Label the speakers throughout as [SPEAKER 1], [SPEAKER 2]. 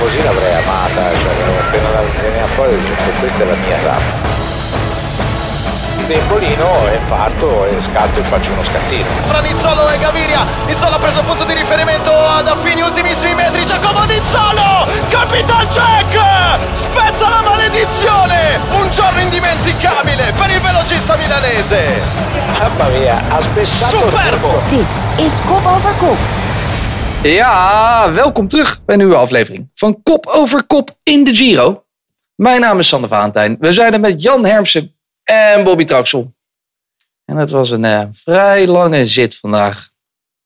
[SPEAKER 1] così l'avrei amata, cioè avevo appena la veniva fuori ho detto questa è la mia tappa. Il tempolino è fatto e scatto e faccio uno scattino.
[SPEAKER 2] Tra Nizzolo e Gaviria, Nizzolo ha preso punto di riferimento ad affini ultimissimi metri, Giacomo Nizzolo, Capital Jack, spezza la maledizione, un giorno indimenticabile per il velocista milanese.
[SPEAKER 1] Mamma mia, ha spezzato
[SPEAKER 2] Superbo!
[SPEAKER 3] Dit is Kop Over Kop.
[SPEAKER 4] Ja, welkom terug bij een nieuwe aflevering van Kop over Kop in de Giro. Mijn naam is Sander Valentijn. We zijn er met Jan Hermsen en Bobby Traxel. En het was een eh, vrij lange zit vandaag.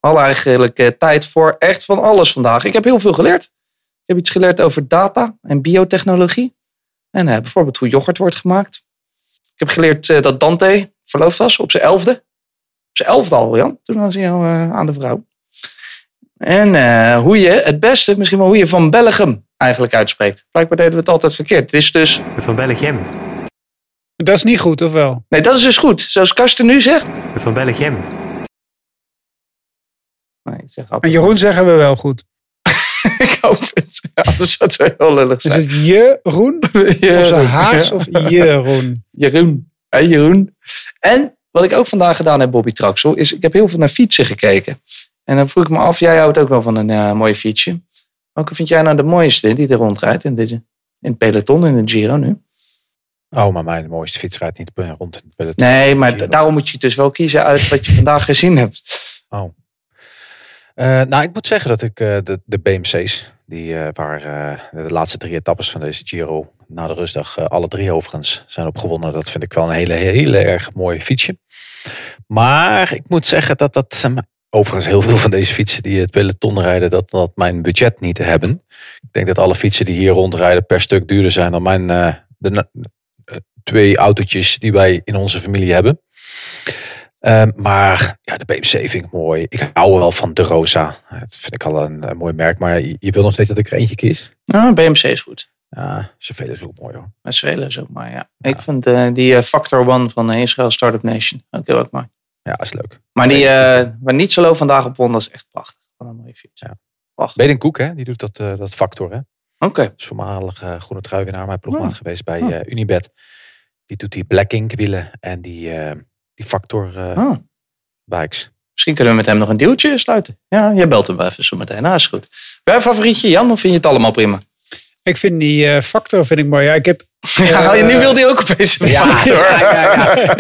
[SPEAKER 4] Hadden eigenlijk eh, tijd voor echt van alles vandaag. Ik heb heel veel geleerd. Ik heb iets geleerd over data en biotechnologie. En eh, bijvoorbeeld hoe yoghurt wordt gemaakt. Ik heb geleerd dat Dante verloofd was op zijn elfde. Op zijn elfde al, Jan. Toen was hij al aan de vrouw. En eh, hoe je het beste, misschien wel hoe je van Belgium eigenlijk uitspreekt. Blijkbaar deden we het altijd verkeerd. Het is dus,
[SPEAKER 5] Van Belgium.
[SPEAKER 6] Dat is niet goed, of wel?
[SPEAKER 4] nee, dat is dus goed. Zoals Karsten nu zegt.
[SPEAKER 5] Van Belgium.
[SPEAKER 4] Nee, ik zeg
[SPEAKER 6] En
[SPEAKER 4] altijd.
[SPEAKER 6] Jeroen zeggen we wel goed.
[SPEAKER 4] ik hoop het. Ja, anders zou het wel heel lullig
[SPEAKER 6] Is
[SPEAKER 4] zijn.
[SPEAKER 6] het Jeroen? Of
[SPEAKER 4] Jeroen.
[SPEAKER 6] zijn Haars of Jeroen?
[SPEAKER 4] Jeroen. Jeroen. En wat ik ook vandaag gedaan heb, Bobby Traxel, is ik heb heel veel naar fietsen gekeken. En dan vroeg ik me af, jij houdt ook wel van een eh, mooi fietsje. Welke vind jij nou de mooiste die er rondrijdt in, deze, in het peloton, in de Giro nu?
[SPEAKER 7] Oh, maar mijn mooiste fiets rijdt niet rond in het peloton.
[SPEAKER 4] Nee, maar daarom moet je dus wel kiezen uit wat je vandaag gezien hebt.
[SPEAKER 7] Eh, nou, ik moet zeggen dat ik eh, de, de BMC's, die waar de laatste drie etappes van deze Giro na de rustdag, alle drie overigens, zijn opgewonnen. Dat vind ik wel een hele, hele erg mooi fietsje. Maar ik moet zeggen dat dat, overigens heel veel van deze fietsen die het peloton rijden, dat dat mijn budget niet hebben. Ik denk dat alle fietsen die hier rondrijden per stuk duurder zijn dan mijn eh, de, eh, twee autootjes die wij in onze familie hebben. Ehm, maar ja, de BMC vind ik mooi. Ik hou wel van de Rosa. Dat vind ik al een, een mooi merk. Maar je, je wil nog steeds dat ik er eentje kies.
[SPEAKER 4] Nou, BMC is goed.
[SPEAKER 7] Ja, zoveel is ook mooi hoor.
[SPEAKER 4] Met Zweden is ook maar ja. Ik vind eh, die Factor One van Israël Startup Nation ook heel erg mooi.
[SPEAKER 7] Ja, is leuk.
[SPEAKER 4] Maar die eh waar niet zo vandaag op won, dat is echt prachtig. Wat een mooie fiets.
[SPEAKER 7] Ja.
[SPEAKER 4] Wacht.
[SPEAKER 7] Beden Koek, hè? Die doet dat, eh, dat factor, hè?
[SPEAKER 4] Oké.
[SPEAKER 7] Dat is voormalig eh, groene truiwinnaar, mijn ploegmaat
[SPEAKER 4] Oh.
[SPEAKER 7] geweest bij eh, Unibet. Die doet die Black Ink wielen en die, eh, die factor eh,
[SPEAKER 4] Oh.
[SPEAKER 7] bikes.
[SPEAKER 4] Misschien kunnen we met hem nog een deeltje sluiten. Ja, je belt hem wel even zo meteen. Nou, is goed. Ben je een favorietje, Jan? Of vind je het allemaal prima?
[SPEAKER 6] Ik vind die eh, factor vind ik mooi. Ja, ik heb,
[SPEAKER 4] Ja, nu wil hij ook opeens een factor.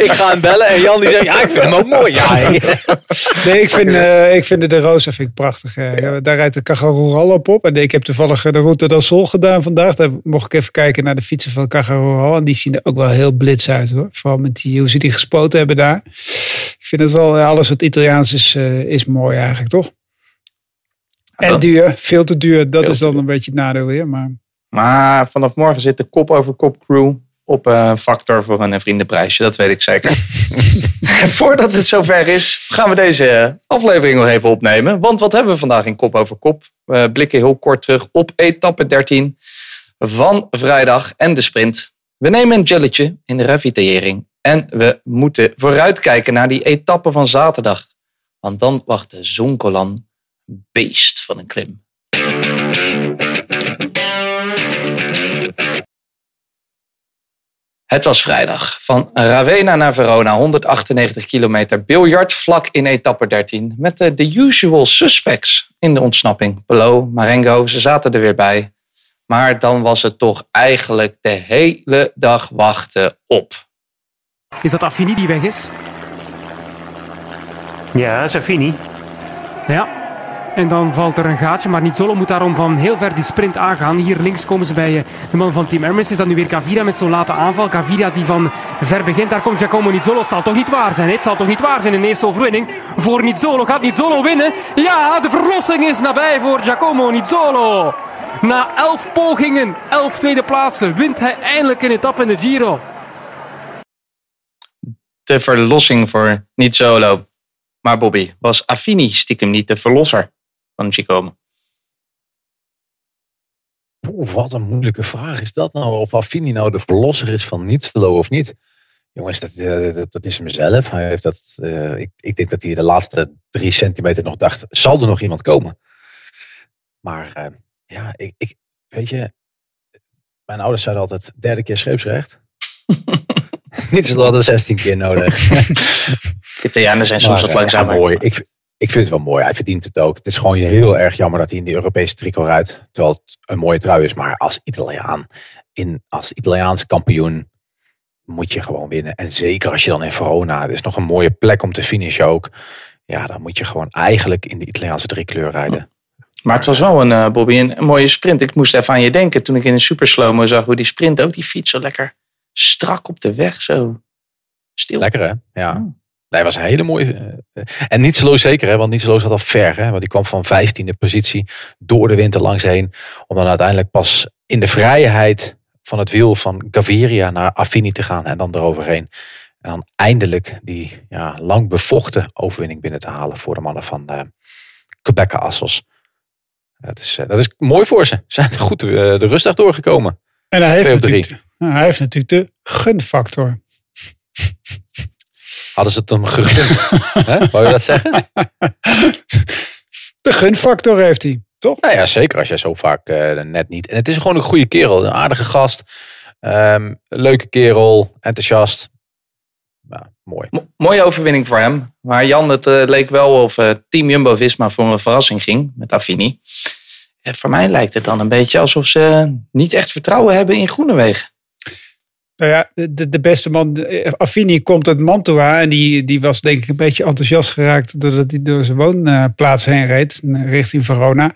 [SPEAKER 7] Ik ga hem bellen en Jan die zegt, ja, ik vind hem ook mooi. Ja,
[SPEAKER 6] nee, ik vind, eh, ik vind de, de Rosa vind ik prachtig. eh. Ja, Daar rijdt de Cagarural op op. En ik heb toevallig eh, de Route del Sol gedaan vandaag. Daar mocht ik even kijken naar de fietsen van Cagarural. En die zien er ook wel heel blits uit hoor. Vooral met die, hoe ze die gespoten hebben daar. Ik vind het wel, eh, alles wat Italiaans is, eh, is mooi eigenlijk toch? En duur, veel te duur. Dat
[SPEAKER 4] Veel
[SPEAKER 6] is dan
[SPEAKER 4] duur.
[SPEAKER 6] een beetje het nadeel weer. Maar
[SPEAKER 4] Maar vanaf morgen zit de kop over kop crew op een factor voor een vriendenprijsje. Dat weet ik zeker. Voordat het zover is, gaan we deze aflevering nog even opnemen. Want wat hebben we vandaag in kop over kop? We blikken heel kort terug op etappe 13 van vrijdag en de sprint. We nemen een jelletje in de ravitaillering. En we moeten vooruitkijken naar die etappe van zaterdag. Want dan wacht de Zonkolan beest van een klim. Het was vrijdag. Van Ravenna naar Verona, 198 kilometer biljartvlak in etappe 13. Met de, de usual suspects in de ontsnapping. Pelot, Marengo, ze zaten er weer bij. Maar dan was het toch eigenlijk de hele dag wachten op.
[SPEAKER 8] Is dat Affini die weg is?
[SPEAKER 5] Ja, Safini.
[SPEAKER 8] Ja. En dan valt er een gaatje, maar niet Zolo moet daarom van heel ver die sprint aangaan. Hier links komen ze bij eh, de man van Team Hermes. Is dat nu weer Cavira met zo'n late aanval. Cavira die van ver begint. Daar komt Giacomo Nizzolo. Het zal toch niet waar zijn. Het zal toch niet waar zijn in eerste overwinning voor Nizzolo. Gaat Nizzolo winnen? Ja, de verlossing is nabij voor Giacomo Nizzolo. Na elf pogingen, elf tweede plaatsen, wint hij eindelijk een etappe in de Giro.
[SPEAKER 4] De verlossing voor niet solo. Maar Bobby, was Affini stiekem niet de verlosser van?
[SPEAKER 7] Oeh, wat een moeilijke vraag is dat nou. Of Affini nou de verlosser is van Nietzelo of niet. Jongens, dat, eh, dat, dat is mezelf. Hij heeft dat, eh, ik, ik denk dat hij de laatste drie centimeter nog dacht, zal er nog iemand komen? Maar eh, ja, ik, ik, weet je, mijn ouders zeiden altijd, derde keer scheepsrecht. Niet zo dan 16 keer nodig.
[SPEAKER 4] Italianen zijn soms
[SPEAKER 7] Maar,
[SPEAKER 4] wat langzamer.
[SPEAKER 7] mooi. Ik, ik vind het wel mooi. Hij verdient het ook. Het is gewoon heel erg jammer dat hij in die Europese tricot rijdt. Terwijl het een mooie trui is. Maar als Italiaan, in, als Italiaans kampioen, moet je gewoon winnen. En zeker als je dan in Verona, het is nog een mooie plek om te finishen ook. Ja, dan moet je gewoon eigenlijk in de Italiaanse driekleur rijden.
[SPEAKER 4] Maar het was wel een, eh, Bobby, een, een mooie sprint. Ik moest even aan je denken toen ik in een super slow-mo zag hoe die sprint ook die fiets zo lekker strak op de weg zo stil.
[SPEAKER 7] Lekker hè? Ja.
[SPEAKER 4] Oh.
[SPEAKER 7] Nee, was een hele mooie. eh, eh, En niet slow zeker, hè? want niet slow zat al ver. Hè? Want die kwam van 15e positie door de winter langs heen. Om dan uiteindelijk pas in de vrijheid van het wiel van Gaviria naar Affini te gaan. En dan eroverheen. En dan eindelijk die ja, lang bevochten overwinning binnen te halen voor de mannen van eh Quebec Assos. Dat is, dat is mooi voor ze. Ze zijn goed de rustdag doorgekomen.
[SPEAKER 6] En hij heeft, natuurlijk, hij heeft natuurlijk de gunfactor.
[SPEAKER 7] Hadden ze het hem gegund? Hè? Wou je dat zeggen?
[SPEAKER 6] De gunfactor heeft hij, toch?
[SPEAKER 7] Nou ja, zeker als jij zo vaak eh, net niet. En het is gewoon een goede kerel, een aardige gast. Ehm, een leuke kerel, enthousiast. Ja, mooi.
[SPEAKER 4] Mo- mooie overwinning voor hem. Maar Jan, het eh, leek wel of eh, Team Jumbo-Visma voor een verrassing ging met Affini. En voor mij lijkt het dan een beetje alsof ze niet echt vertrouwen hebben in Groenewegen.
[SPEAKER 6] Nou ja, de, de beste man, eh, Affini komt uit Mantua. En die, die was denk ik een beetje enthousiast geraakt doordat hij door zijn woonplaats heen reed. eh, Richting Verona.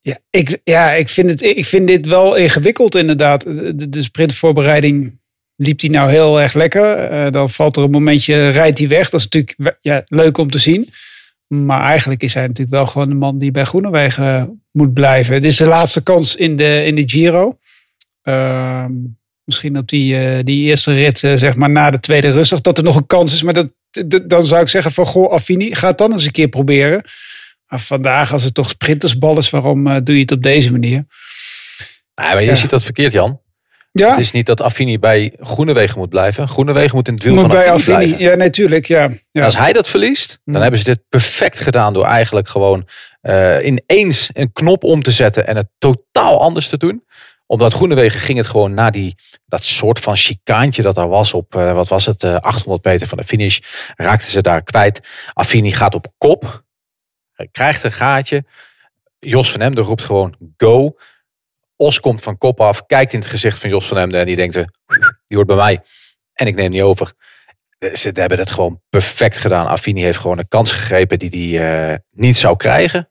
[SPEAKER 6] Ja, ik, ja ik, vind het, ik vind dit wel ingewikkeld inderdaad. De, de sprintvoorbereiding liep hij nou heel erg lekker. Eh, dan valt er een momentje, rijdt hij weg. Dat is natuurlijk ja, leuk om te zien. Maar eigenlijk is hij natuurlijk wel gewoon de man die bij Groenewegen moet blijven. Dit is de laatste kans in de, in de Giro. Ehm, misschien op die, eh, die eerste rit, eh, zeg maar na de tweede rustig, dat er nog een kans is. Maar dat, dan zou ik zeggen van, goh, Affini, ga het dan eens een keer proberen. Maar vandaag, als het toch sprintersbal is, waarom eh, doe je het op deze manier?
[SPEAKER 7] Maar je
[SPEAKER 6] Ja.
[SPEAKER 7] ziet dat verkeerd, Jan.
[SPEAKER 6] Ja,
[SPEAKER 7] Het is niet dat Affini bij Groenewegen moet blijven. Groenewegen moet in het wiel
[SPEAKER 6] moet
[SPEAKER 7] van
[SPEAKER 6] bij
[SPEAKER 7] Affini,
[SPEAKER 6] Affini.
[SPEAKER 7] blijven.
[SPEAKER 6] Ja, natuurlijk, ja. Ja.
[SPEAKER 7] als hij dat verliest, dan
[SPEAKER 6] Mm.
[SPEAKER 7] hebben ze dit perfect gedaan door eigenlijk gewoon eh, ineens een knop om te zetten en het totaal anders te doen. Omdat Groenewegen ging het gewoon naar die, dat soort van chicaantje dat er was op, eh, wat was het, eh, 800 meter van de finish. Raakten ze daar kwijt. Affini gaat op kop, krijgt een gaatje. Jos van Emden roept gewoon go. Os komt van kop af, kijkt in het gezicht van Jos van Emden en die denkt, eh, die hoort bij mij. En ik neem die over. Ze hebben het gewoon perfect gedaan. Affini heeft gewoon een kans gegrepen die hij eh, niet zou krijgen.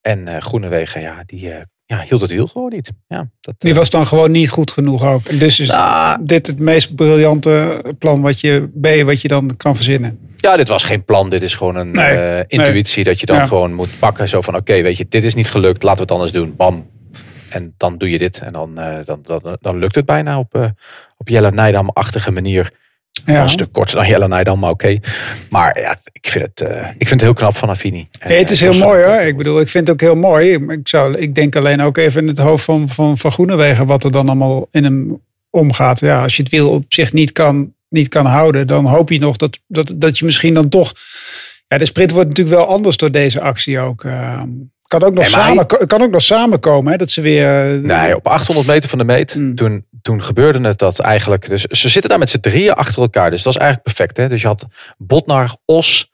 [SPEAKER 7] En eh Groenewegen, ja, die eh, ja, hield het wiel gewoon niet. Ja, dat,
[SPEAKER 6] Die
[SPEAKER 7] eh,
[SPEAKER 6] was dan gewoon niet goed genoeg ook. En dus is
[SPEAKER 7] nou,
[SPEAKER 6] dit het meest briljante plan wat je, B, wat je dan kan verzinnen.
[SPEAKER 7] ja, dit was geen plan. Dit is gewoon een
[SPEAKER 6] Nee,
[SPEAKER 7] eh, intuïtie dat je dan
[SPEAKER 6] Ja.
[SPEAKER 7] gewoon moet pakken. Zo van, oké, weet je, dit is niet gelukt. Laten we het anders doen. Bam. En dan doe je dit. En dan, eh, dan, dan, dan lukt het bijna op, op Jelle Nijdam-achtige manier.
[SPEAKER 6] Ja.
[SPEAKER 7] Een stuk korter dan Jelle Nijdam, maar oké. Maar ja, ik vind, het, eh, ik vind het heel knap van Affini.
[SPEAKER 6] Nee, het is
[SPEAKER 7] eh,
[SPEAKER 6] heel
[SPEAKER 7] Jos
[SPEAKER 6] mooi
[SPEAKER 7] van-
[SPEAKER 6] hoor. Ik bedoel, ik vind het ook heel mooi. Ik, zou, ik denk alleen ook even in het hoofd van, van, van Groenewegen wat er dan allemaal in hem omgaat. Ja, als je het wiel op zich niet kan, niet kan houden, dan hoop je nog dat, dat, dat je misschien dan toch. Ja, de sprint wordt natuurlijk wel anders door deze actie ook. Eh, kan ook nog,
[SPEAKER 7] Nee,
[SPEAKER 6] samen, kan ook nog samenkomen, hè, dat ze weer. eh,
[SPEAKER 7] Nee, op 800 meter van de meet,
[SPEAKER 6] Mm.
[SPEAKER 7] toen, toen gebeurde het dat eigenlijk. Dus ze zitten daar met z'n drieën achter elkaar. Dus dat is eigenlijk perfect. Hè? Dus je had Botnar, Os,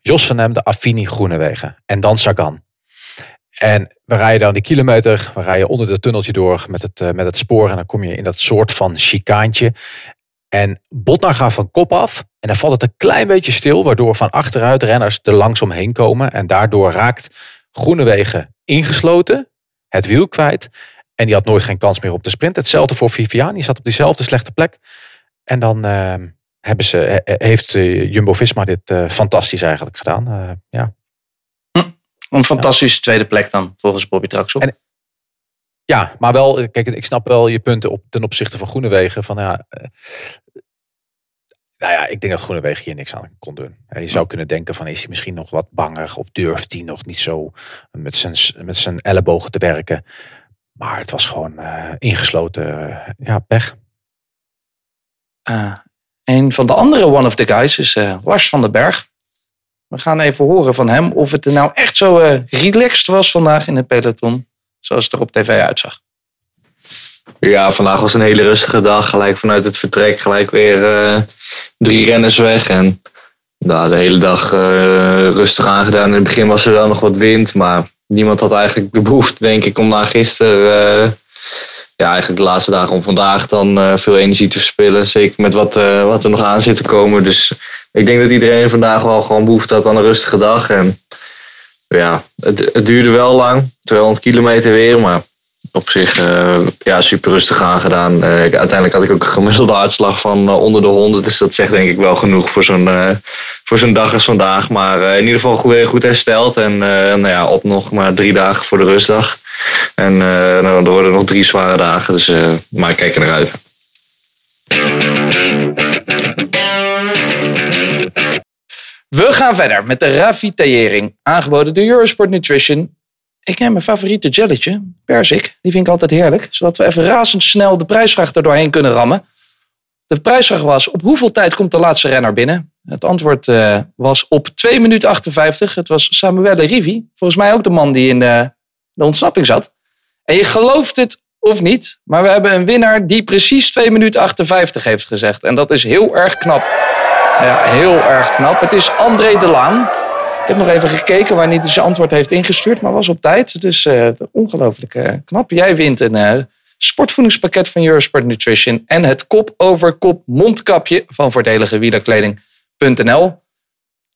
[SPEAKER 7] Jos van Emden, Affini, Groenewegen. En dan Sagan. En we rijden dan die kilometer, we rijden onder het tunneltje door met het, eh, met het spoor. En dan kom je in dat soort van chicaantje. En Botnar gaat van kop af. En dan valt het een klein beetje stil, waardoor van achteruit renners er langs omheen komen. En daardoor raakt Groenewegen ingesloten, het wiel kwijt. En die had nooit geen kans meer op de sprint. Hetzelfde voor Viviani, zat op diezelfde slechte plek. En dan eh, hebben ze, he- heeft eh, Jumbo-Visma dit eh, fantastisch eigenlijk gedaan. Eh, ja.
[SPEAKER 4] Een fantastische tweede plek dan, volgens Bobby Traxel.
[SPEAKER 7] En- ja, maar wel, kijk, ik snap wel je punten op, ten opzichte van Groenewegen. Van, ja, nou ja, ik denk dat Groenewegen hier niks aan kon doen. Je zou kunnen denken van, is hij misschien nog wat banger? Of durft hij nog niet zo met zijn, met zijn ellebogen te werken? Maar het was gewoon eh, ingesloten, eh, ja, pech.
[SPEAKER 4] Eh, een van de andere one of the guys is eh, Lars van den Berg. We gaan even horen van hem of het er nou echt zo eh, relaxed was vandaag in het peloton. zoals het er op tv uitzag.
[SPEAKER 9] Ja, vandaag was een hele rustige dag. Gelijk vanuit het vertrek, gelijk weer eh, drie renners weg. En nou, de hele dag eh, rustig aangedaan. In het begin was er wel nog wat wind, maar niemand had eigenlijk de behoefte, denk ik, om na gisteren, eh, ja, eigenlijk de laatste dagen om vandaag dan eh, veel energie te verspillen. Zeker met wat, eh, wat er nog aan zit te komen. Dus ik denk dat iedereen vandaag wel gewoon behoefte had aan een rustige dag. En ja, het, het duurde wel lang, 200 kilometer weer, maar op zich ja, super rustig aangedaan. Uiteindelijk had ik ook een gemiddelde hartslag van onder de 100. Dus dat zegt denk ik wel genoeg voor zo'n voor zo'n dag als vandaag. Maar eh, in ieder geval goed, goed hersteld. En eh, nou ja, op nog maar drie dagen voor de rustdag. En eh nou, er worden nog drie zware dagen. Dus maar ik kijk er naar uit.
[SPEAKER 4] We gaan verder met de ravitaillering, aangeboden door Eurosport Nutrition. Ik heb mijn favoriete jelletje, persik. Die vind ik altijd heerlijk. Zodat we even razendsnel de prijsvraag er doorheen kunnen rammen. De prijsvraag was, op hoeveel tijd komt de laatste renner binnen? Het antwoord eh, was op 2 minuten 58. Het was Samuele Rivi. Volgens mij ook de man die in de, de ontsnapping zat. En je gelooft het of niet, maar we hebben een winnaar die precies 2 minuten 58 heeft gezegd. En dat is heel erg knap. Ja, heel erg knap. Het is André de Laan. Ik heb nog even gekeken wanneer hij zijn antwoord heeft ingestuurd, maar was op tijd. Dus eh ongelooflijk eh, knap. Jij wint een sportvoedingspakket van Eurosport Nutrition en het kop over kop mondkapje van voordeligewielerkleding.nl.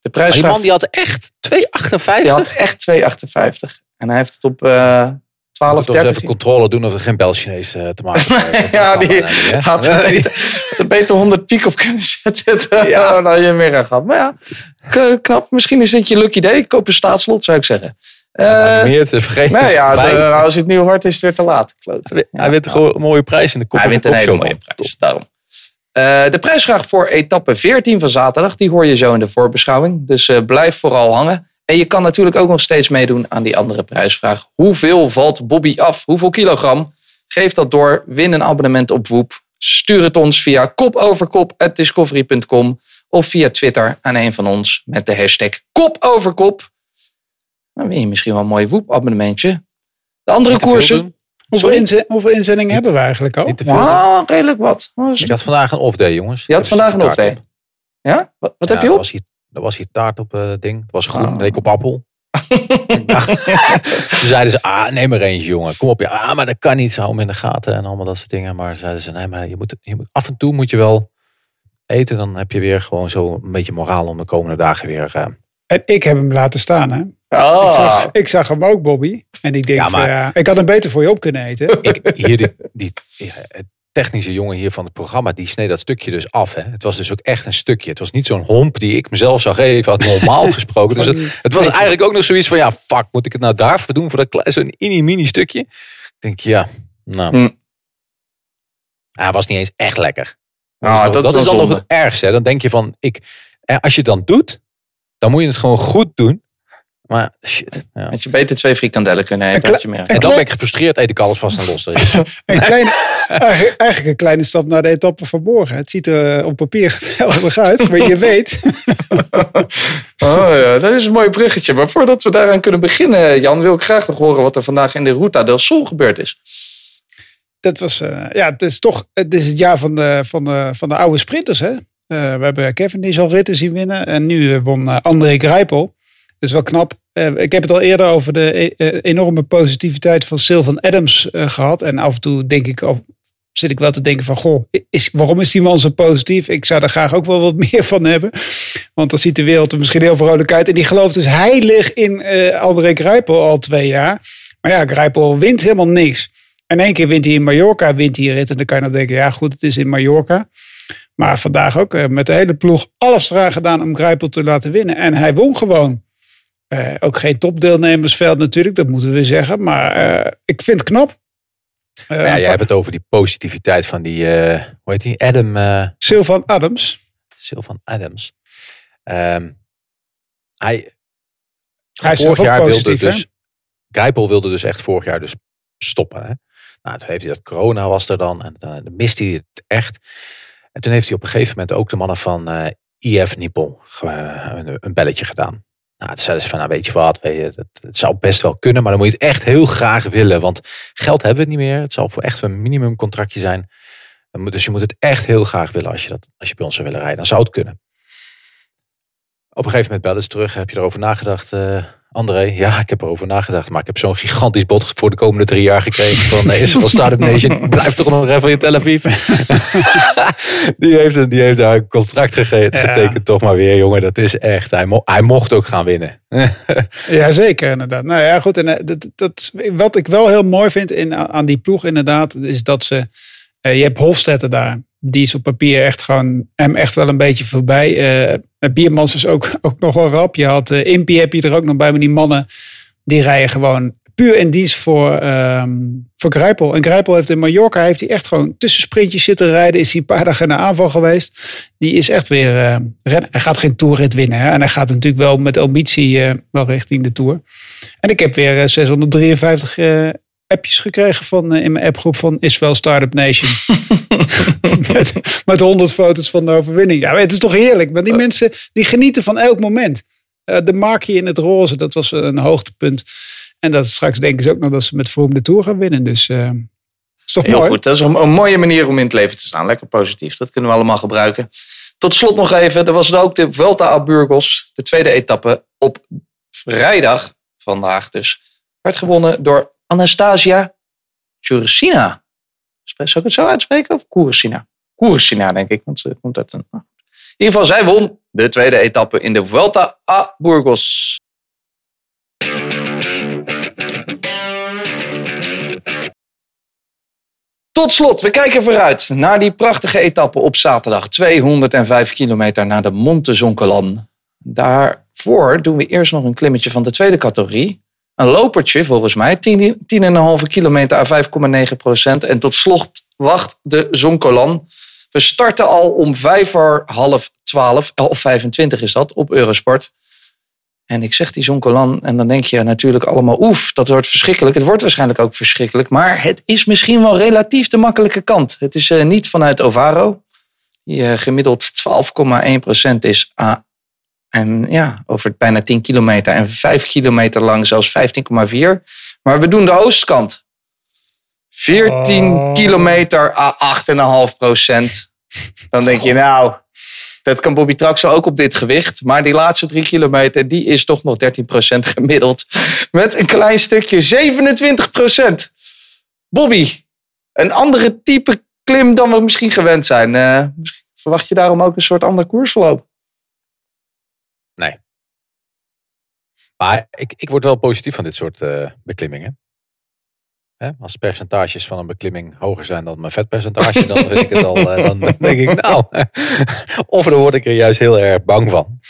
[SPEAKER 4] De prijs
[SPEAKER 7] die man die had echt 2,58.
[SPEAKER 4] die had echt 2,58. En hij heeft het op eh 12,
[SPEAKER 7] Moet toch eens
[SPEAKER 4] 30.
[SPEAKER 7] even controle doen of er geen Bel-Chinees eh, te maken heeft.
[SPEAKER 4] Ja, die had er beter, er beter 100 piek op kunnen zetten.
[SPEAKER 7] Ja.
[SPEAKER 4] Dan had je meer gehad. Maar ja, knap. Misschien is dit je lucky day. Koop een staatslot, zou ik zeggen.
[SPEAKER 7] Ja,
[SPEAKER 4] Eh,
[SPEAKER 7] meer te vergeten.
[SPEAKER 4] nou ja, de- als je het nu hoort, is het weer te laat. Klote.
[SPEAKER 7] Hij wint gewoon een mooie prijs in de kop.
[SPEAKER 4] Hij wint een hele mooie prijs. Daarom. Eh, de prijsvraag voor etappe 14 van zaterdag, die hoor je zo in de voorbeschouwing. Dus eh, blijf vooral hangen. En je kan natuurlijk ook nog steeds meedoen aan die andere prijsvraag. Hoeveel valt Bobby af? Hoeveel kilogram? Geef dat door. Win een abonnement op Woep. Stuur het ons via kopoverkop.discovery.com of via Twitter aan een van ons met de hashtag kopoverkop. Dan win je misschien wel een mooi Woep-abonnementje. De andere koersen...
[SPEAKER 6] Hoeveel,
[SPEAKER 4] Sorry?
[SPEAKER 6] inze- hoeveel inzendingen hebben we eigenlijk al?
[SPEAKER 4] Wauw, redelijk wat.
[SPEAKER 7] Ik had vandaag een off day, jongens.
[SPEAKER 4] Je had
[SPEAKER 7] Er
[SPEAKER 4] vandaag een off
[SPEAKER 7] taart
[SPEAKER 4] day.
[SPEAKER 7] op.
[SPEAKER 4] Ja? Wat, wat
[SPEAKER 7] Ja,
[SPEAKER 4] heb je
[SPEAKER 7] Er
[SPEAKER 4] op?
[SPEAKER 7] was hier, er was hier taart op het ding. Het was groen,
[SPEAKER 4] Oh.
[SPEAKER 7] leek op appel. Ik dacht- Toen zeiden ze, ah, neem er eentje, jongen. Kom op, ja, ah, maar dat kan niet. Hou hem in de gaten en allemaal dat soort dingen. Maar zeiden ze, nee, maar je moet, je moet, af en toe moet je wel eten. Dan heb je weer gewoon zo een beetje moraal om de komende dagen weer... eh,
[SPEAKER 6] En ik heb hem laten staan, hè?
[SPEAKER 4] Oh.
[SPEAKER 6] Ik, zag, ik zag hem ook, Bobby. En ik denk,
[SPEAKER 7] Ja,
[SPEAKER 6] van, ja, ik had hem beter voor je op kunnen eten.
[SPEAKER 7] ik, hier die, die ja, het technische jongen hier van het programma, die sneed dat stukje dus af. Hè. Het was dus ook echt een stukje. Het was niet zo'n homp die ik mezelf zou geven, had normaal gesproken. Dus het, het was eigenlijk ook nog zoiets van, ja, fuck, moet ik het nou daarvoor doen voor dat klein, zo'n mini-mini stukje? Ik denk, ja, nou.
[SPEAKER 4] Hm.
[SPEAKER 7] Hij was niet eens echt lekker.
[SPEAKER 4] Ah,
[SPEAKER 7] dat,
[SPEAKER 4] is
[SPEAKER 7] dat is
[SPEAKER 4] dan
[SPEAKER 7] nog het ergste. Hè. Dan denk je van, ik, als je het dan doet, dan moet je het gewoon goed doen. Maar shit. Ja.
[SPEAKER 4] Had je beter twee frikandellen kunnen eten. Had je meer.
[SPEAKER 7] En dan ben ik gefrustreerd, eet ik alles vast en los.
[SPEAKER 6] Een kleine, eigenlijk, een kleine stap naar de etappe van morgen. Het ziet er op papier geweldig uit. Maar je weet,
[SPEAKER 4] Oh ja, dat is een mooi bruggetje. Maar voordat we daaraan kunnen beginnen, Jan, wil ik graag nog horen wat er vandaag in de Ruta del Sol gebeurd is.
[SPEAKER 6] dat was, eh, ja, het is toch het is het jaar van de, van de, van de oude sprinters. Hè? Eh, we hebben Kevin die al ritten zien winnen. En nu eh, won André Grijpel. Is wel knap. Eh, ik heb het al eerder over de eh, eh, enorme positiviteit van Sylvan Adams eh, gehad. En af en toe denk ik, zit ik wel te denken van, goh, is, waarom is die man zo positief? Ik zou daar graag ook wel wat meer van hebben. Want dan ziet de wereld er misschien heel vrolijk uit. En die gelooft dus heilig in André Grijpel al twee jaar. Maar ja, Grijpel wint helemaal niks. En één keer wint hij in Mallorca, wint hij rit. En dan kan je dan denken, ja goed, het is in Mallorca. Maar vandaag ook met de hele ploeg alles eraan gedaan om Grijpel te laten winnen. En hij won gewoon. Eh, ook geen topdeelnemersveld natuurlijk, dat moeten we zeggen. Maar eh, ik vind het knap.
[SPEAKER 7] Ja, jij hebt het over die positiviteit van die, hoe heet die? Adam
[SPEAKER 6] Sylvan Adams.
[SPEAKER 7] Sylvan Adams. Ehm, hij,
[SPEAKER 6] Hij is
[SPEAKER 7] vorig jaar wilde
[SPEAKER 6] positief,
[SPEAKER 7] dus, Grijpel wilde dus echt vorig jaar dus stoppen. Hè? Nou, toen heeft hij dat corona was er dan en dan miste hij het echt. En toen heeft hij op een gegeven moment ook de mannen van IF een, een belletje gedaan. Nou, toen zeiden ze van, nou weet je wat, het, zou best wel kunnen, maar dan moet je het echt heel graag willen. Want geld hebben we niet meer. Het zal voor echt een minimumcontractje zijn. Dus je moet het echt heel graag willen als je, dat, als je bij ons zou willen rijden. Dan zou het kunnen. Op een gegeven moment bellen ze terug. Heb je erover nagedacht, eh, André? Ja, ik heb erover nagedacht. Maar ik heb zo'n gigantisch bod voor de komende drie jaar gekregen van Israel Startup Nation. Blijf toch nog even in Tel Aviv. die, heeft, die heeft daar een contract gege- getekend. Toch maar weer, jongen. Dat is echt. Hij, mo- hij mocht ook gaan winnen.
[SPEAKER 6] Ja, zeker inderdaad. Nou ja, goed. En eh, dat, dat, wat ik wel heel mooi vind in, aan die ploeg inderdaad, is dat ze... eh, je hebt Hofstetter daar. Die is op papier echt gewoon hem echt wel een beetje voorbij. Eh Biermans is ook, ook nog wel rap. Je had eh Impie heb je er ook nog bij. Maar die mannen die rijden gewoon puur in dienst voor, ehm voor Grijpel. En Grijpel heeft in Mallorca heeft hij echt gewoon tussen sprintjes zitten rijden. Is hij een paar dagen naar aanval geweest. Die is echt weer eh, rennen. Hij gaat geen toerrit winnen. Hè? En hij gaat natuurlijk wel met ambitie wel richting de Tour. En ik heb weer eh, 653 eh, appjes gekregen van, eh, in mijn appgroep van Israel Startup Nation. met, met 100 foto's van de overwinning. Ja, het is toch heerlijk. Maar die mensen die genieten van elk moment. Eh, de markje in het roze, dat was een hoogtepunt. En dat straks denken ze ook nog dat ze met Vroom de Tour gaan winnen. Dus eh is toch
[SPEAKER 4] Heel
[SPEAKER 6] mooi.
[SPEAKER 4] goed, dat is een, een mooie manier om in het leven te staan. Lekker positief, dat kunnen we allemaal gebruiken. Tot slot nog even, er was er ook de Vuelta a Burgos, de tweede etappe op vrijdag vandaag dus. Werd gewonnen door Anastasia Churcina. Zou ik het zo uitspreken? Of Koersina? Koersina denk ik, want ze komt nou. In ieder geval, zij won de tweede etappe in de Vuelta a Burgos. Tot slot, we kijken vooruit naar die prachtige etappe op zaterdag. 205 kilometer naar de Monte Zoncolan. Daarvoor doen we eerst nog een klimmetje van de tweede categorie. Een lopertje volgens mij, 10 10,5 kilometer à 5,9 procent. En tot slot wacht de Zoncolan. We starten al om vijf voor half twaalf, 11.25 is dat, op Eurosport. En ik zeg die Zoncolan en dan denk je natuurlijk allemaal, oef, dat wordt verschrikkelijk. Het wordt waarschijnlijk ook verschrikkelijk, maar het is misschien wel relatief de makkelijke kant. Het is eh, niet vanuit Ovaro, die eh, gemiddeld 12,1% is. Ah, en ja, over bijna 10 kilometer en 5 kilometer lang zelfs 15,4. Maar we doen de oostkant. 14
[SPEAKER 6] Oh.
[SPEAKER 4] kilometer à 8,5%. Dan denk je, nou, dat kan Bobby Traxel ook op dit gewicht. Maar die laatste drie kilometer, die is toch nog 13% gemiddeld. Met een klein stukje 27%. Bobby, een andere type klim dan we misschien gewend zijn. Eh, verwacht je daarom ook een soort ander koersverloop?
[SPEAKER 7] Nee. Maar ik, ik word wel positief van dit soort eh, beklimmingen. Hè? Als percentages van een beklimming hoger zijn dan mijn vetpercentage, dan vind ik het al. eh, dan denk ik, nou. of dan word ik er juist heel erg bang van.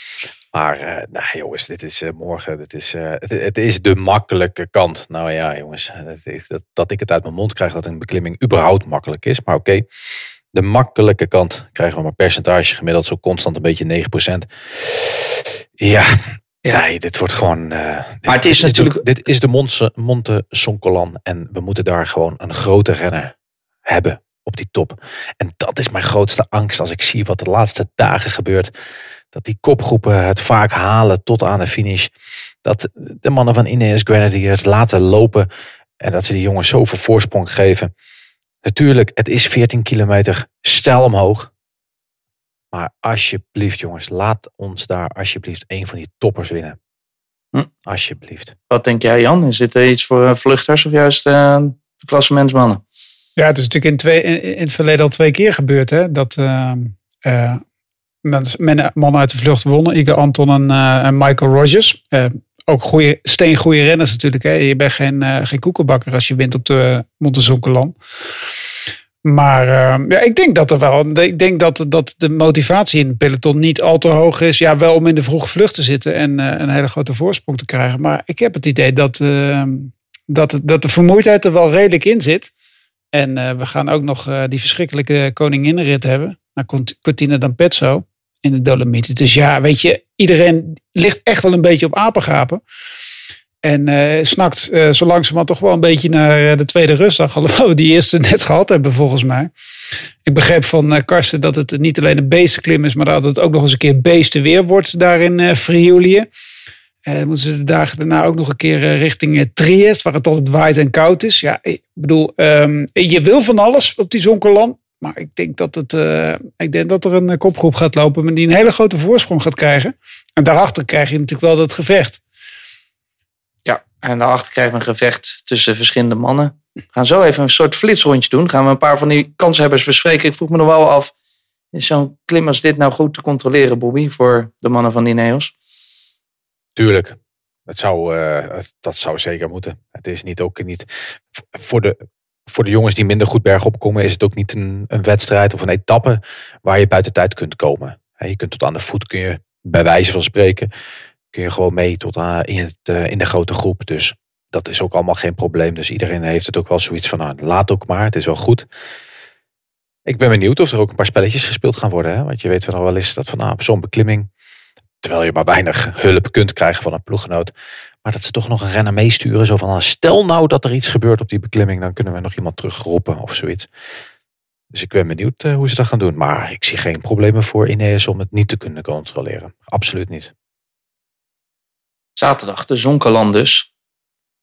[SPEAKER 7] Maar eh, nou, jongens, dit is morgen. Dit is, het, het is de makkelijke kant. Nou ja, jongens. Dat, dat, dat ik het uit mijn mond krijg dat een beklimming überhaupt makkelijk is. Maar oké. De makkelijke kant krijgen we maar percentage gemiddeld zo constant een beetje 9%. Ja, Nee, dit wordt gewoon. eh,
[SPEAKER 4] Maar het
[SPEAKER 7] dit
[SPEAKER 4] is natuurlijk-
[SPEAKER 7] De, dit is de Monte, Monte Soncolan. En we moeten daar gewoon een grote renner hebben op die top. En dat is mijn grootste angst als ik zie wat de laatste dagen gebeurt. Dat die kopgroepen het vaak halen tot aan de finish. Dat de mannen van Ineos Grenadiers laten lopen. En dat ze die jongens zoveel voorsprong geven. Natuurlijk, het is 14 kilometer stijl omhoog. Maar alsjeblieft, jongens, laat ons daar alsjeblieft een van die toppers winnen.
[SPEAKER 4] Hm.
[SPEAKER 7] Alsjeblieft.
[SPEAKER 4] Wat denk jij, Jan? Is dit eh, iets voor eh, vluchters of juist eh, de klassementsmannen?
[SPEAKER 6] Ja, het is natuurlijk in, twee, in, in het verleden al twee keer gebeurd. Hè, dat eh, men- men- mannen uit de vlucht wonnen. Igor Anton en, eh, en Michael Rogers. Eh, ook goede, steengoede renners natuurlijk. Hè. Je bent geen, eh, geen koekenbakker als je wint op de Montezonkelan. Maar eh, ja, ik denk dat er wel. Ik denk dat, dat de motivatie in het peloton niet al te hoog is. Ja, wel om in de vroege vlucht te zitten en eh, een hele grote voorsprong te krijgen. Maar ik heb het idee dat, eh, dat, dat de vermoeidheid er wel redelijk in zit. En eh, we gaan ook nog die verschrikkelijke koninginnenrit hebben. Naar Cortina d'Ampezzo in de Dolomieten. Dus ja, weet je, iedereen ligt echt wel een beetje op apengapen. En eh, snakt eh, zo langzamerhand toch wel een beetje naar eh, de tweede rustdag. Alhoewel we die eerste net gehad hebben volgens mij. Ik begreep van Karsten dat het niet alleen een beestenklim is. Maar dat het ook nog eens een keer beestenweer wordt daar in Friulië. Moeten ze de dagen daarna ook nog een keer richting Triest, waar het altijd waait en koud is. Ja, ik bedoel, ehm, je wil van alles op die Zonkerland. Maar ik denk dat, het, ik denk dat er een kopgroep gaat lopen die een hele grote voorsprong gaat krijgen. En daarachter krijg je natuurlijk wel dat gevecht.
[SPEAKER 4] En daarachter krijgen we een gevecht tussen verschillende mannen. We gaan zo even een soort flitsrondje doen. Gaan we een paar van die kanshebbers bespreken. Ik vroeg me nog wel af, is zo'n klim als dit nou goed te controleren, Bobby, voor de mannen van Ineos?
[SPEAKER 7] Tuurlijk. Dat zou, eh, dat zou zeker moeten. Het is niet ook niet. Voor de, voor de jongens die minder goed bergop komen, is het ook niet een, een wedstrijd of een etappe waar je buiten tijd kunt komen. Je kunt tot aan de voet, kun je bij wijze van spreken, kun je gewoon mee tot aan, in, het, eh, in de grote groep. Dus dat is ook allemaal geen probleem. Dus iedereen heeft het ook wel zoiets van, nou, laat ook maar, het is wel goed. Ik ben benieuwd of er ook een paar spelletjes gespeeld gaan worden. Hè? Want je weet wel eens dat van nou, op zo'n beklimming, terwijl je maar weinig hulp kunt krijgen van een ploeggenoot, maar dat ze toch nog een renner meesturen. Zo van, nou, stel nou dat er iets gebeurt op die beklimming, dan kunnen we nog iemand terugroepen of zoiets. Dus ik ben benieuwd eh, hoe ze dat gaan doen. Maar ik zie geen problemen voor Ineos om het niet te kunnen controleren. Absoluut niet.
[SPEAKER 4] Zaterdag, de Zonkerland dus.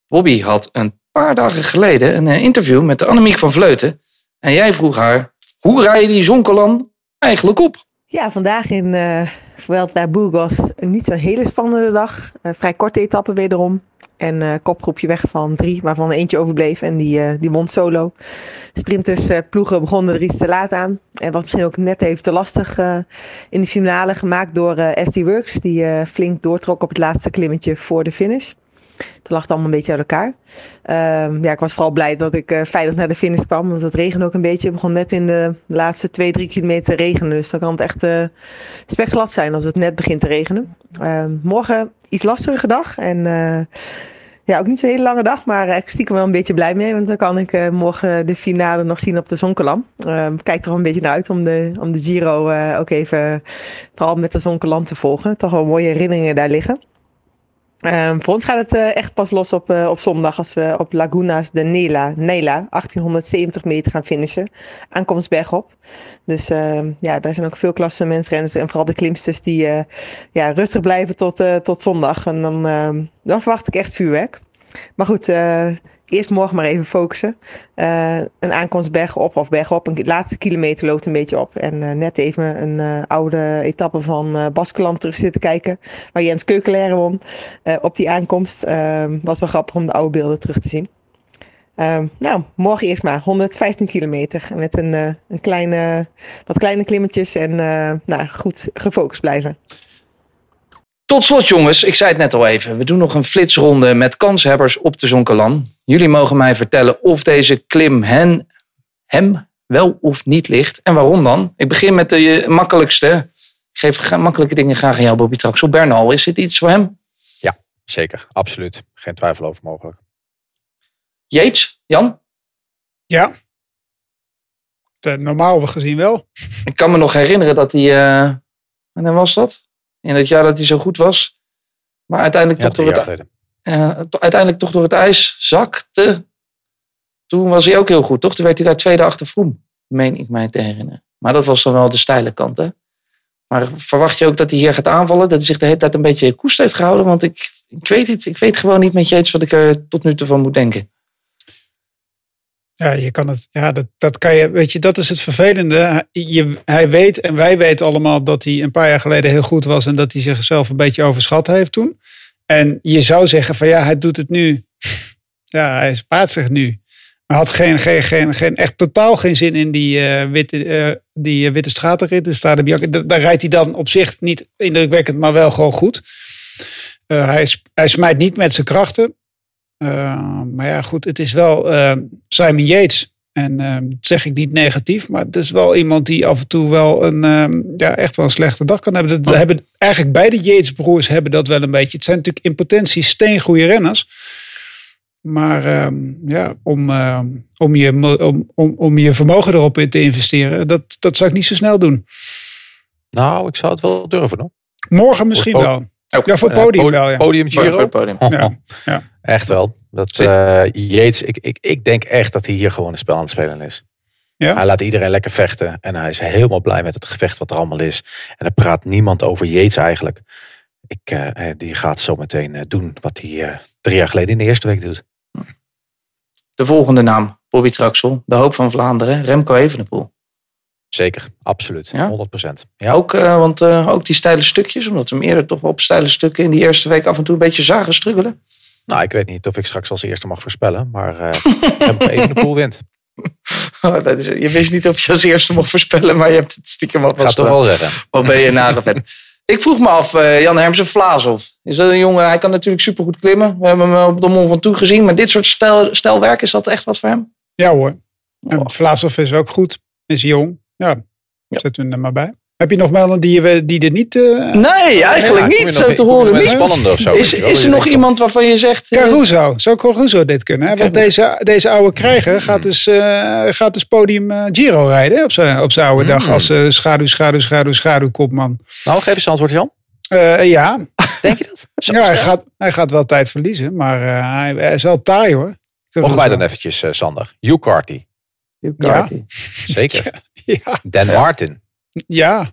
[SPEAKER 4] Bobby had een paar dagen geleden een eh, interview met Annemiek van Vleuten. En jij vroeg haar, hoe rij je die Zonkerland eigenlijk op?
[SPEAKER 10] Ja, vandaag in uh, Vuelta Burgos een niet zo'n hele spannende dag. Vrij korte etappe wederom. En uh, kopgroepje weg van drie, waarvan eentje overbleef. En die, uh, die won solo. Sprinters uh, ploegen begonnen er iets te laat aan. En wat misschien ook net even te lastig in de finale gemaakt door SD Works. Die flink doortrok op het laatste klimmetje voor de finish. Het lag allemaal een beetje uit elkaar. Uh, ja, ik was vooral blij dat ik uh, veilig naar de finish kwam. Want het regende ook een beetje. Het begon net in de laatste twee, drie kilometer te regenen. Dus dan kan het echt uh, spekglad zijn als het net begint te regenen. Uh, morgen iets lastige dag. En eh, ja, ook niet zo'n hele lange dag. Maar ik stiekem wel een beetje blij mee. Want dan kan ik eh, morgen de finale nog zien op de Zonkelam. kijk er wel een beetje naar uit om de, om de Giro ook even vooral met de Zonkelam te volgen. Toch wel mooie herinneringen daar liggen. Um, voor ons gaat het uh, echt pas los op, uh, op zondag als we op Lagunas de Nela, Nela 1870 meter gaan finishen. Aankomst bergop. Dus uh, ja, daar zijn ook veel klassementsrenners en vooral de klimsters die eh, ja, rustig blijven tot, tot zondag. En dan, ehm, dan verwacht ik echt vuurwerk. Maar goed, eerst morgen maar even focussen. Uh, een aankomst bergop of bergop. Een laatste kilometer loopt een beetje op. En uh, net even een uh, oude etappe van Baskeland terug zitten kijken. Waar Jens Keukelaire won. op die aankomst. was wel grappig om de oude beelden terug te zien. nou, morgen eerst maar 115 kilometer. Met een, een kleine, wat kleine klimmetjes. En nou, goed gefocust blijven.
[SPEAKER 4] Tot slot jongens, ik zei het net al even. We doen nog een flitsronde met kanshebbers op de Zonkelan. Jullie mogen mij vertellen of deze klim hen, hem wel of niet ligt. En waarom dan? Ik begin met de makkelijkste. Ik geef makkelijke dingen graag aan jou, Bobby Traxel. Bernal, is dit iets voor hem?
[SPEAKER 7] Ja, zeker. Absoluut. Geen twijfel over mogelijk.
[SPEAKER 4] Yates, Jan?
[SPEAKER 6] Ja. normaal gezien wel.
[SPEAKER 4] Ik kan me nog herinneren dat hij... Uh, wanneer was dat? In het jaar dat hij zo goed was. Maar uiteindelijk,
[SPEAKER 7] ja,
[SPEAKER 4] toch, door het, uh, uiteindelijk toch door het ijs zakte. Toen was hij ook heel goed, toch? Toen werd hij daar tweede achter Vroom, meen ik mij te herinneren. Maar dat was dan wel de steile kant, hè? Maar verwacht je ook dat hij hier gaat aanvallen? Dat hij zich de hele tijd een beetje koest heeft gehouden? Want ik, ik weet het. Ik weet gewoon niet met je iets wat ik er tot nu toe van moet denken.
[SPEAKER 6] Ja, je kan het, ja dat, dat kan je, weet je, dat is het vervelende. Je, hij weet en wij weten allemaal dat hij een paar jaar geleden heel goed was en dat hij zichzelf een beetje overschat heeft toen. En je zou zeggen van ja, hij doet het nu. Ja, hij spaart zich nu. Maar had geen, geen, geen, geen, echt totaal geen zin in die, uh, witte, uh, die uh, witte stratenrit. Daar rijdt hij dan op zich niet indrukwekkend, maar wel gewoon goed. hij, hij smijt niet met zijn krachten. Uh, maar ja, goed, het is wel uh, Simon Yates. En uh, dat zeg ik niet negatief, maar het is wel iemand die af en toe wel een, ja, echt wel een slechte dag kan hebben. Dat, hebben eigenlijk beide Yates-broers hebben dat wel een beetje. Het zijn natuurlijk in potentie steengoede renners. Maar ehm, ja, om, om, je, om, om, om je vermogen erop in te investeren, dat, dat zou ik niet zo snel doen.
[SPEAKER 7] Nou, ik zou het wel durven hoor.
[SPEAKER 6] Morgen misschien wel.
[SPEAKER 4] Ook,
[SPEAKER 6] ja, voor het podium wel. Ja.
[SPEAKER 7] Podium Giro.
[SPEAKER 4] Voor het podium.
[SPEAKER 6] Ja. ja.
[SPEAKER 7] Echt wel. Dat, uh, Yates, ik, ik, ik denk echt dat hij hier gewoon een spel aan het spelen is.
[SPEAKER 6] Ja?
[SPEAKER 7] Hij laat iedereen lekker vechten. En hij is helemaal blij met het gevecht wat er allemaal is. En er praat niemand over Yates eigenlijk. ik, eh, eh, die gaat zo meteen eh, doen wat hij eh, drie jaar geleden in de eerste week doet.
[SPEAKER 4] De volgende naam, Bobby Traxel, de hoop van Vlaanderen, Remco Evenepoel.
[SPEAKER 7] Zeker, absoluut.
[SPEAKER 4] Ja?
[SPEAKER 7] 100%. Ja,
[SPEAKER 4] Ook, eh, want eh, ook die steile stukjes, omdat we hem eerder toch wel op steile stukken in die eerste week af en toe een beetje zagen struggelen.
[SPEAKER 7] Nou, ik weet niet of ik straks als eerste mag voorspellen, maar eh Remco Evenepoel wint.
[SPEAKER 4] Oh, dat is, je wist niet of je als eerste mocht voorspellen, maar je hebt het stiekem al
[SPEAKER 7] Gaat
[SPEAKER 4] vast
[SPEAKER 7] toch wel redden.
[SPEAKER 4] Wat ben je vent. Ik vroeg me af, Jan Hermsen Vlaasov. Is dat een jongen, hij kan natuurlijk supergoed klimmen. We hebben hem op de Mont Ventoux gezien. Maar dit soort stijl, stijlwerk, is dat echt wat voor hem?
[SPEAKER 6] Ja hoor. En Vlaasov is ook goed. Is jong. Ja, zet hem er maar bij. Heb je nog melden die, je- die er niet... eh
[SPEAKER 4] Nee, eigenlijk niet
[SPEAKER 7] nog-
[SPEAKER 4] zo te horen. Niet.
[SPEAKER 7] een spannende of zo, weet
[SPEAKER 4] Is,
[SPEAKER 7] wel,
[SPEAKER 4] is er nog iemand waarvan je zegt... eh,
[SPEAKER 6] Caruso. Zou Caruso dit kunnen? Hè? Want deze, deze oude krijger gaat dus, eh, gaat dus podium Giro rijden. Op zijn, op zijn oude dag als eh, schaduw, schaduw, schaduw, schaduw kopman.
[SPEAKER 7] Nou, geef eens een antwoord, Jan.
[SPEAKER 6] Eh, ja.
[SPEAKER 7] Denk je dat? Zo
[SPEAKER 6] ja hij, gaat, hij gaat wel tijd verliezen. Maar eh, hij, hij is wel taai hoor.
[SPEAKER 7] Mogen wij dan eventjes, eh, Sander? Hugh Carty.
[SPEAKER 4] Hugh
[SPEAKER 6] Ja.
[SPEAKER 4] Carty.
[SPEAKER 7] Zeker.
[SPEAKER 6] Ja.
[SPEAKER 7] Dan Martin.
[SPEAKER 6] Ja.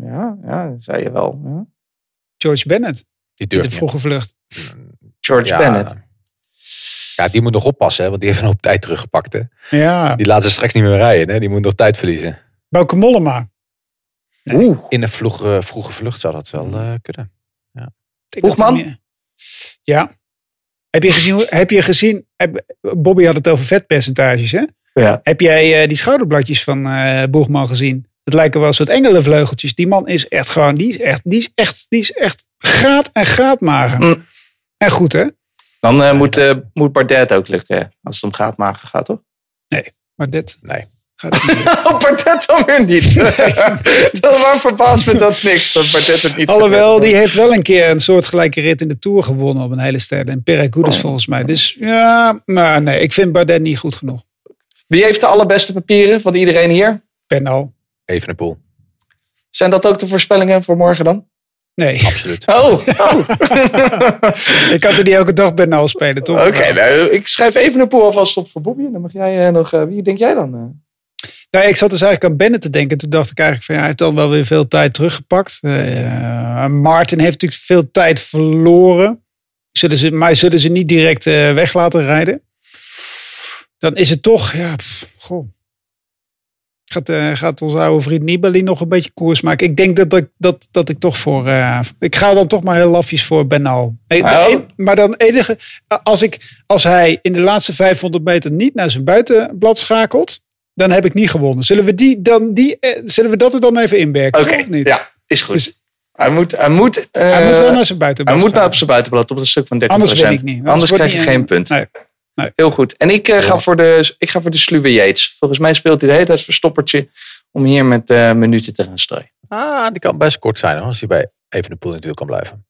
[SPEAKER 4] Ja, ja, dat zei je wel. Ja.
[SPEAKER 6] George Bennett.
[SPEAKER 7] Die
[SPEAKER 6] De
[SPEAKER 7] durft niet.
[SPEAKER 6] vroege vlucht.
[SPEAKER 4] George
[SPEAKER 7] Ja,
[SPEAKER 4] Bennett.
[SPEAKER 7] Ja, die moet nog oppassen, hè, want die heeft een hoop tijd teruggepakt. Hè.
[SPEAKER 6] Ja.
[SPEAKER 7] Die laat ze straks niet meer rijden. Hè. Die moet nog tijd verliezen.
[SPEAKER 6] Bauke Mollema.
[SPEAKER 4] Oeh,
[SPEAKER 7] In een vroege, vroege vlucht zou dat wel eh, kunnen.
[SPEAKER 6] Dat
[SPEAKER 4] Hoegman?
[SPEAKER 6] Ja. Heb je gezien, heb je gezien heb- Bobby had het over vetpercentages hè?
[SPEAKER 4] Ja.
[SPEAKER 6] Heb jij eh, die schouderbladjes van eh Boegman gezien? Het lijken wel een soort engelenvleugeltjes. Die man is echt gewoon, die is echt, die is echt, die is echt graad en graadmager.
[SPEAKER 4] Mm.
[SPEAKER 6] En goed hè?
[SPEAKER 4] Dan eh, moet, moet Bardet ook lukken. Als het om gaatmagen gaat, toch?
[SPEAKER 7] Nee.
[SPEAKER 6] gaat het niet.
[SPEAKER 4] Oh, Bardet dan weer niet. dat waarom verbaast me dat niks. Dat Bardet het niet
[SPEAKER 6] Alhoewel, die heeft wel een keer een soortgelijke rit in de Tour gewonnen op een hele ster. En Perez volgens mij. Dus ja, maar nee, ik vind Bardet niet goed genoeg.
[SPEAKER 4] Wie heeft de allerbeste papieren van iedereen hier?
[SPEAKER 6] Penal.
[SPEAKER 7] Even een pool.
[SPEAKER 4] Zijn dat ook de voorspellingen voor morgen dan?
[SPEAKER 6] Nee,
[SPEAKER 7] Absoluut.
[SPEAKER 4] Oh, oh.
[SPEAKER 6] ik kan er niet elke dag Bernal spelen, toch?
[SPEAKER 4] oké. nou, ik schrijf even een pool alvast op voor Bobby. En dan mag jij eh, nog... eh, wie denk jij dan? eh?
[SPEAKER 6] Nou, ik zat dus eigenlijk aan Bennett te denken. Toen dacht ik eigenlijk van ja, hij heeft dan wel weer veel tijd teruggepakt. Eh, Martin heeft natuurlijk veel tijd verloren. Zullen ze, maar zullen ze niet direct eh, weg laten rijden? Dan is het toch, ja, pff, goh. Gaat, eh, gaat onze oude vriend Nibali nog een beetje koers maken? Ik denk dat, ik dat, dat ik toch voor. eh, ik ga dan toch maar heel lafjes voor Benal. Eh,
[SPEAKER 4] Oh.
[SPEAKER 6] een- maar dan enige. Als, ik, als hij in de laatste 500 meter niet naar zijn buitenblad schakelt. Dan heb ik niet gewonnen. Zullen we, die, dan, die, eh, zullen we dat er dan even inwerken?
[SPEAKER 4] Oké,
[SPEAKER 6] toch, of niet?
[SPEAKER 4] ja, is goed.
[SPEAKER 6] Dus-
[SPEAKER 4] hij moet, hij moet,
[SPEAKER 6] hij moet wel naar zijn
[SPEAKER 4] hij
[SPEAKER 6] buitenblad.
[SPEAKER 4] moet naar zijn buitenblad op het stuk van 13%.
[SPEAKER 6] Anders win ik niet.
[SPEAKER 4] Anders, krijg je geen punt.
[SPEAKER 6] nee. Nee.
[SPEAKER 4] Heel goed. En ik, eh, ga voor de, ik ga voor de sluwe Yates. Volgens mij speelt hij de hele tijd verstoppertje om hier met eh, minuten te gaan strooien.
[SPEAKER 7] Ah, die kan best kort zijn hoor, als hij bij even de pool natuurlijk kan blijven.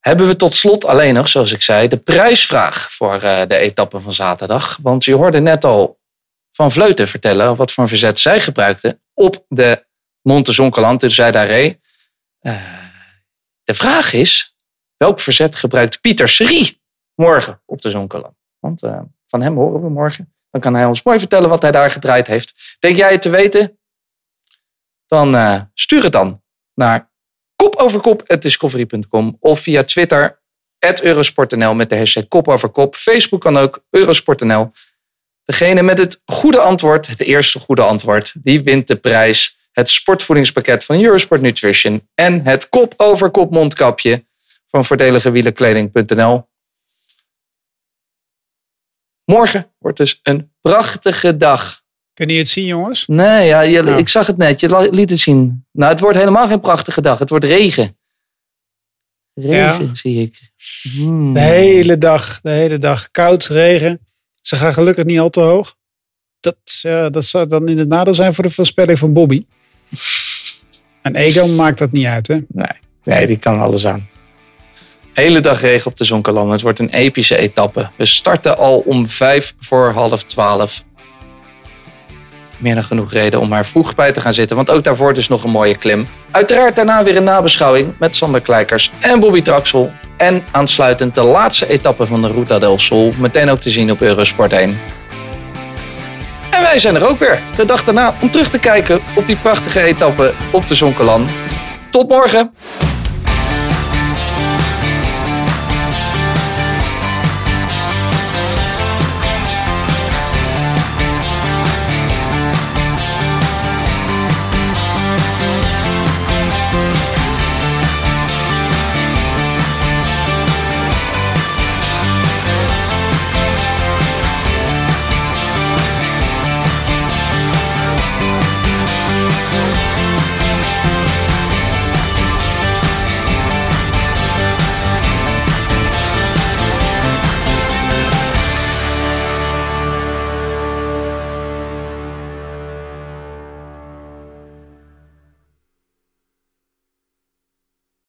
[SPEAKER 4] Hebben we tot slot alleen nog, zoals ik zei, de prijsvraag voor eh, de etappe van zaterdag. Want je hoorde net al van Vleuten vertellen wat voor een verzet zij gebruikten op de Monte Zonkeland in Zuidaree. Eh de vraag is, welk verzet gebruikt Pieter Serie morgen op de Zonkeland? Want eh, van hem horen we morgen. Dan kan hij ons mooi vertellen wat hij daar gedraaid heeft. Denk jij het te weten? Dan eh, stuur het dan naar kopoverkop.discovery.com of via Twitter eurosport.nl met de hashtag kopoverkop. Facebook kan ook eurosport.nl. Degene met het goede antwoord, het eerste goede antwoord, die wint de prijs. Het sportvoedingspakket van Eurosport Nutrition en het kop over kop mondkapje van voordeligewielenkleding.nl. Morgen wordt dus een prachtige dag.
[SPEAKER 6] Kunnen je het zien, jongens?
[SPEAKER 4] Nee, ja, je-
[SPEAKER 6] Ja.
[SPEAKER 4] ik zag het net. Je liet het zien. Nou, het wordt helemaal geen prachtige dag. Het wordt regen. Regen, zie ik. Hmm.
[SPEAKER 6] De hele dag, de hele dag. Koud, regen. Ze gaan gelukkig niet al te hoog. Dat, ja, dat zou dan in het nadeel zijn voor de voorspelling van Bobby. En Egan maakt dat niet uit, hè?
[SPEAKER 4] Nee, nee, die kan alles aan. Hele dag regen op de Zonkerland. Het wordt een epische etappe. We starten al om vijf voor half twaalf. Meer dan genoeg reden om maar vroeg bij te gaan zitten. Want ook daarvoor dus nog een mooie klim. Uiteraard daarna weer een nabeschouwing met Sander Kleikers en Bobby Traxel. En aansluitend de laatste etappe van de Ruta del Sol. Meteen ook te zien op Eurosport 1. En wij zijn er ook weer. De dag daarna om terug te kijken op die prachtige etappe op de Zonkerland. Tot morgen!